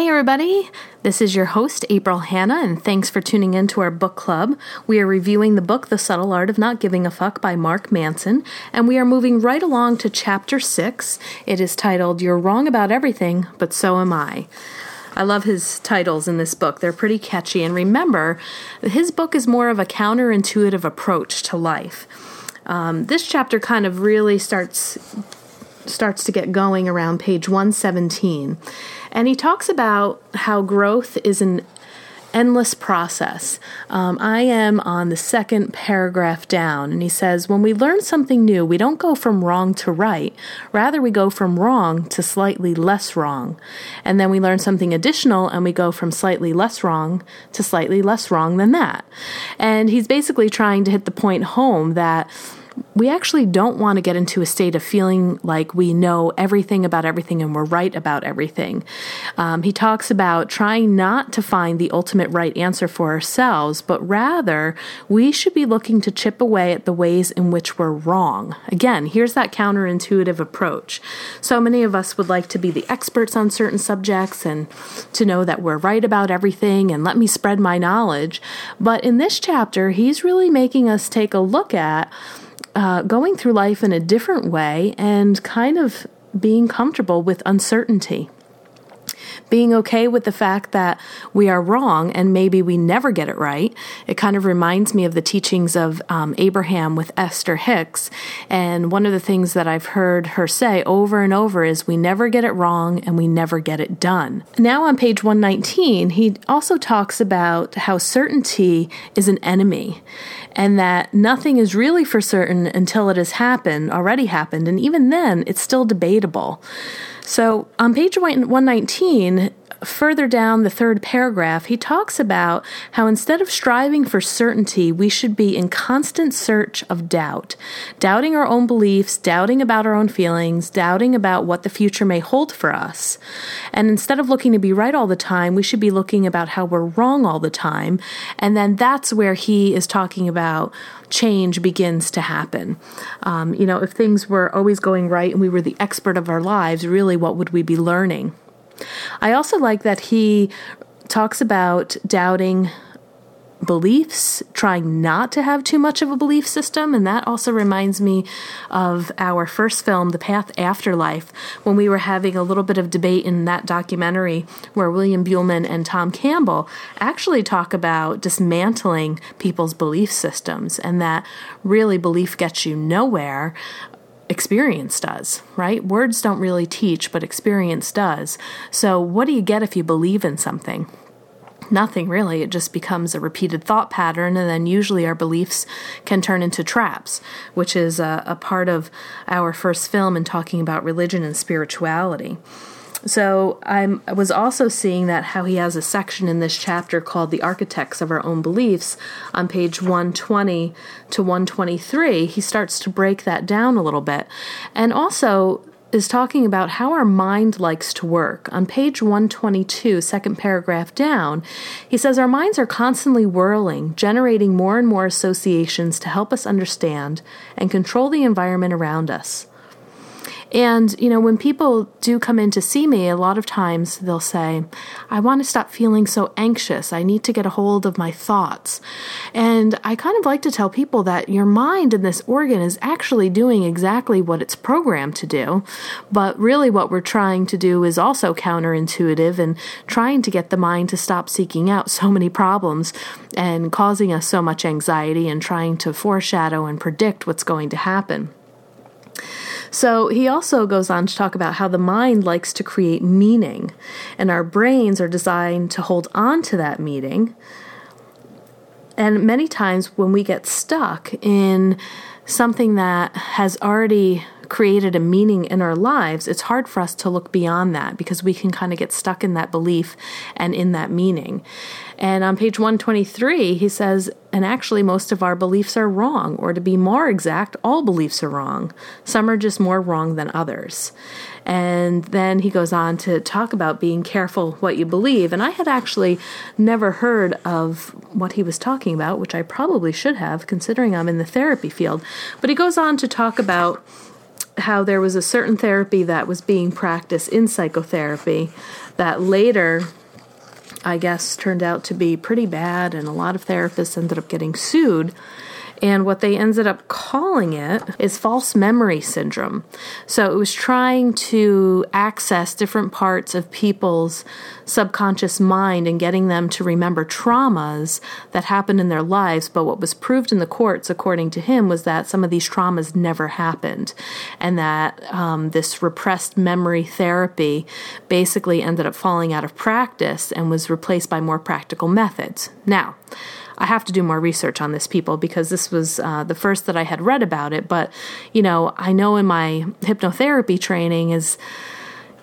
Hey, everybody. This is your host, April Hanna, and thanks for tuning in to our book club. We are reviewing the book, The Subtle Art of Not Giving a Fuck by Mark Manson, and we are moving right along to chapter six. It is titled, You're Wrong About Everything, but So Am I. I love his titles in this book. They're pretty catchy. And remember, his book is more of a counterintuitive approach to life. Um, this chapter kind of really starts starts to get going around page 117. And he talks about how growth is an endless process. Um, I am on the second paragraph down, and he says, When we learn something new, we don't go from wrong to right. Rather, we go from wrong to slightly less wrong. And then we learn something additional, and we go from slightly less wrong to slightly less wrong than that. And he's basically trying to hit the point home that we actually don't want to get into a state of feeling like we know everything about everything and we're right about everything. Um, he talks about trying not to find the ultimate right answer for ourselves, but rather we should be looking to chip away at the ways in which we're wrong. Again, here's that counterintuitive approach. So many of us would like to be the experts on certain subjects and to know that we're right about everything and let me spread my knowledge. But in this chapter, he's really making us take a look at uh, going through life in a different way and kind of being comfortable with uncertainty being okay with the fact that we are wrong and maybe we never get it right. It kind of reminds me of the teachings of um, Abraham with Esther Hicks. And one of the things that I've heard her say over and over is we never get it wrong and we never get it done. Now on page 119, he also talks about how certainty is an enemy and that nothing is really for certain until it has happened, already happened. And even then, it's still debatable. So on page 119, further down the third paragraph, he talks about how instead of striving for certainty, we should be in constant search of doubt, doubting our own beliefs, doubting about our own feelings, doubting about what the future may hold for us. And instead of looking to be right all the time, we should be looking about how we're wrong all the time. And then that's where he is talking about change begins to happen. Um, you know, if things were always going right and we were the expert of our lives, really, what would we be learning? I also like that he talks about doubting beliefs, trying not to have too much of a belief system. And that also reminds me of our first film, The Path After Life, when we were having a little bit of debate in that documentary where William Buhlman and Tom Campbell actually talk about dismantling people's belief systems and that really belief gets you nowhere experience does, right? Words don't really teach, but experience does. So, what do you get if you believe in something? nothing really. It just becomes a repeated thought pattern, and then usually our beliefs can turn into traps, which is a, a part of our first film in talking about religion and spirituality. So I'm, I was also seeing that how he has a section in this chapter called "The Architects of Our Own Beliefs" on page 120 to 123. He starts to break that down a little bit, and also is talking about how our mind likes to work. On page 122, second paragraph down, he says our minds are constantly whirling, generating more and more associations to help us understand and control the environment around us. And, you know, when people do come in to see me, a lot of times they'll say, I want to stop feeling so anxious. I need to get a hold of my thoughts. And I kind of like to tell people that your mind and this organ is actually doing exactly what it's programmed to do. But really, what we're trying to do is also counterintuitive and trying to get the mind to stop seeking out so many problems and causing us so much anxiety and trying to foreshadow and predict what's going to happen. So he also goes on to talk about how the mind likes to create meaning, and our brains are designed to hold on to that meaning. And many times when we get stuck in something that has already created a meaning in our lives, it's hard for us to look beyond that because we can kind of get stuck in that belief and in that meaning. And on page 123, he says, and actually, most of our beliefs are wrong, or to be more exact, all beliefs are wrong. Some are just more wrong than others. And then he goes on to talk about being careful what you believe. And I had actually never heard of what he was talking about, which I probably should have, considering I'm in the therapy field. But he goes on to talk about how there was a certain therapy that was being practiced in psychotherapy that later I guess turned out to be pretty bad, and a lot of therapists ended up getting sued and what they ended up calling it is false memory syndrome. So it was trying to access different parts of people's subconscious mind and getting them to remember traumas that happened in their lives. But what was proved in the courts, according to him, was that some of these traumas never happened, and that um, this repressed memory therapy basically ended up falling out of practice and was replaced by more practical methods. Now, I have to do more research on this, people, because this was uh, the first that I had read about it. But, you know, I know in my hypnotherapy training is,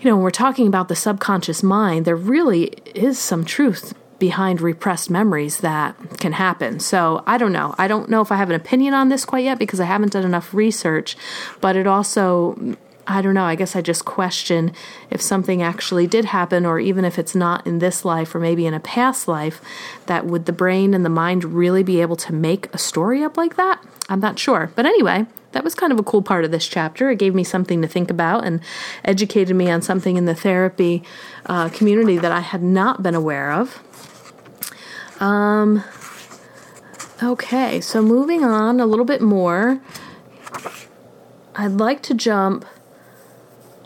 you know, when we're talking about the subconscious mind, there really is some truth behind repressed memories that can happen. So I don't know. I don't know if I have an opinion on this quite yet because I haven't done enough research, but it also I don't know. I guess I just question if something actually did happen, or even if it's not in this life or maybe in a past life, that would the brain and the mind really be able to make a story up like that? I'm not sure. But anyway, that was kind of a cool part of this chapter. It gave me something to think about and educated me on something in the therapy uh, community that I had not been aware of. Um, okay, so moving on a little bit more, I'd like to jump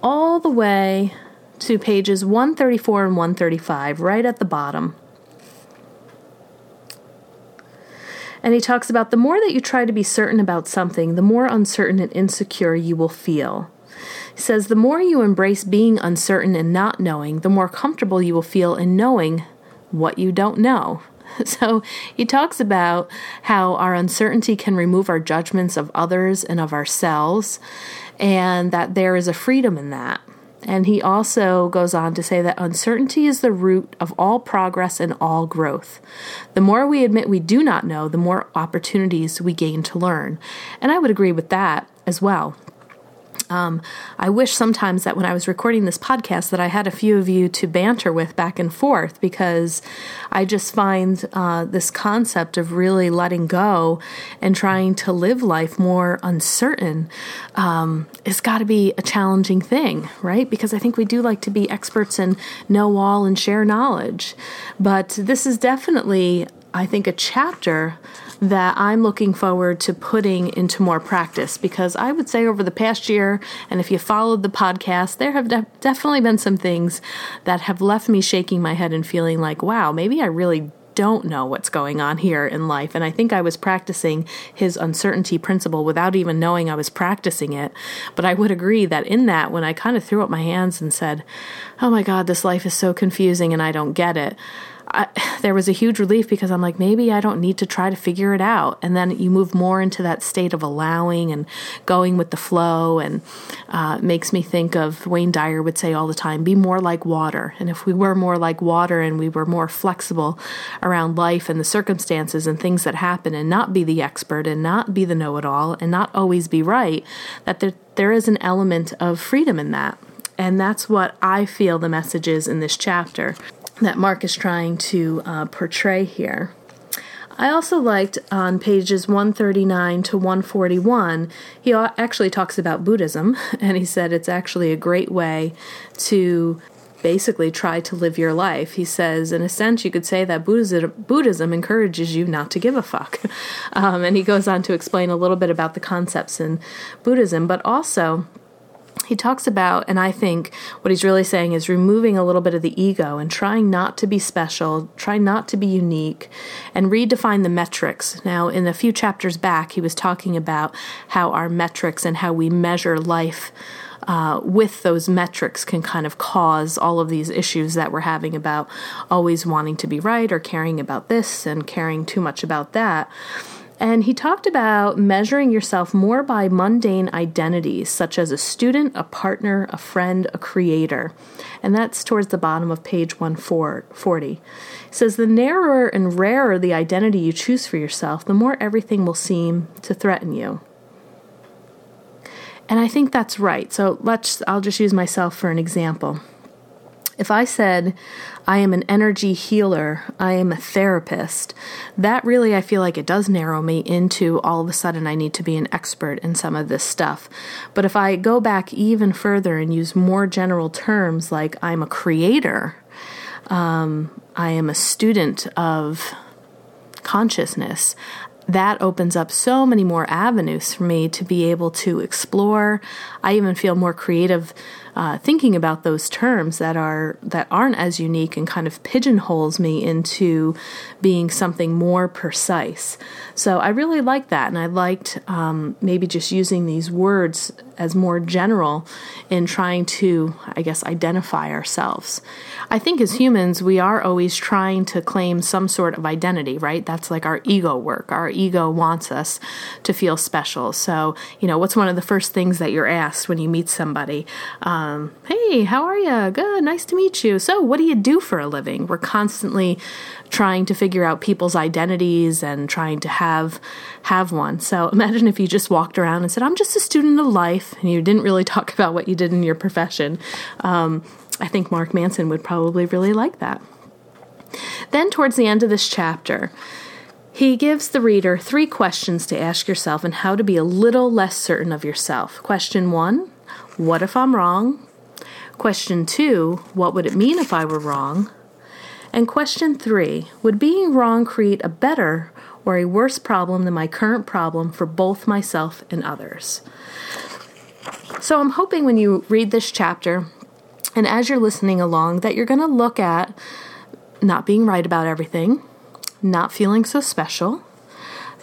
all the way to pages 134 and 135, right at the bottom. And he talks about the more that you try to be certain about something, the more uncertain and insecure you will feel. He says, the more you embrace being uncertain and not knowing, the more comfortable you will feel in knowing what you don't know. So he talks about how our uncertainty can remove our judgments of others and of ourselves, and that there is a freedom in that. And he also goes on to say that uncertainty is the root of all progress and all growth. The more we admit we do not know, the more opportunities we gain to learn. And I would agree with that as well. Um, I wish sometimes that when I was recording this podcast that I had a few of you to banter with back and forth because I just find uh, this concept of really letting go and trying to live life more uncertain um, has got to be a challenging thing, right? Because I think we do like to be experts and know all and share knowledge, but this is definitely I think, a chapter that I'm looking forward to putting into more practice because I would say over the past year, and if you followed the podcast, there have de- definitely been some things that have left me shaking my head and feeling like, wow, maybe I really don't know what's going on here in life. And I think I was practicing his uncertainty principle without even knowing I was practicing it. But I would agree that in that, when I kind of threw up my hands and said, Oh my God, this life is so confusing and I don't get it, I, there was a huge relief because I'm like, maybe I don't need to try to figure it out. And then you move more into that state of allowing and going with the flow. And uh, makes me think of Wayne Dyer would say all the time, be more like water. And if we were more like water and we were more flexible around life and the circumstances and things that happen and not be the expert and not be the know it all and not always be right, that there, there is an element of freedom in that. And that's what I feel the message is in this chapter that Mark is trying to uh, portray here. I also liked on pages 139 to 141, he actually talks about Buddhism, and he said it's actually a great way to basically try to live your life. He says, in a sense, you could say that Buddhism, Buddhism encourages you not to give a fuck. Um, and he goes on to explain a little bit about the concepts in Buddhism, but also he talks about, and I think what he's really saying is removing a little bit of the ego and trying not to be special, trying not to be unique, and redefine the metrics. Now, in a few chapters back, he was talking about how our metrics and how we measure life. Uh, with those metrics can kind of cause all of these issues that we're having about always wanting to be right or caring about this and caring too much about that. And he talked about measuring yourself more by mundane identities, such as a student, a partner, a friend, a creator. And that's towards the bottom of page 140. He says, The narrower and rarer the identity you choose for yourself, the more everything will seem to threaten you. And I think that's right. So let's, I'll just use myself for an example. If I said, I am an energy healer, I am a therapist, that really I feel like it does narrow me into all of a sudden I need to be an expert in some of this stuff. But if I go back even further and use more general terms like I'm a creator, um, I am a student of consciousness, that opens up so many more avenues for me to be able to explore. I even feel more creative uh, thinking about those terms that are that aren't as unique and kind of pigeonholes me into being something more precise. So I really like that, and I liked um, maybe just using these words as more general in trying to, I guess, identify ourselves. I think as humans, we are always trying to claim some sort of identity, right? That's like our ego work. Our ego wants us to feel special. So, you know, what's one of the first things that you're asked when you meet somebody? Um, hey, how are you? Good, nice to meet you. So, what do you do for a living? We're constantly trying to figure out people's identities and trying to have have one. So imagine if you just walked around and said, "I'm just a student of life," and you didn't really talk about what you did in your profession. Um, I think Mark Manson would probably really like that. Then, towards the end of this chapter, he gives the reader three questions to ask yourself and how to be a little less certain of yourself. Question one What if I'm wrong? Question two What would it mean if I were wrong? And question three Would being wrong create a better or a worse problem than my current problem for both myself and others? So I'm hoping when you read this chapter and as you're listening along that you're going to look at not being right about everything, not feeling so special,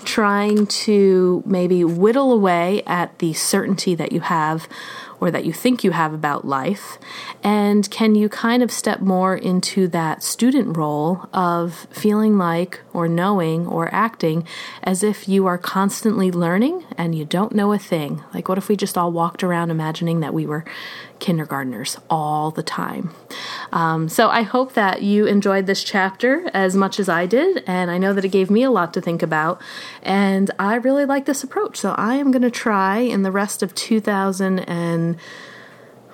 trying to maybe whittle away at the certainty that you have or that you think you have about life? And can you kind of step more into that student role of feeling like or knowing or acting as if you are constantly learning and you don't know a thing? Like, what if we just all walked around imagining that we were kindergartners all the time? Um, so, I hope that you enjoyed this chapter as much as I did, and I know that it gave me a lot to think about. And I really like this approach. So, I am going to try in the rest of 2000 and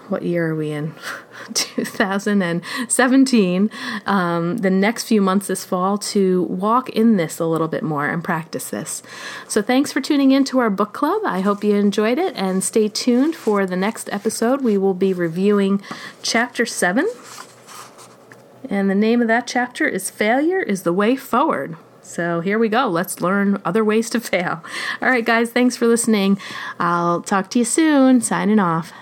what year are we in? 2017. Um, the next few months this fall to walk in this a little bit more and practice this. So, thanks for tuning in to our book club. I hope you enjoyed it and stay tuned for the next episode. We will be reviewing chapter 7. And the name of that chapter is Failure is the Way Forward. So here we go. Let's learn other ways to fail. All right, guys, thanks for listening. I'll talk to you soon. Signing off.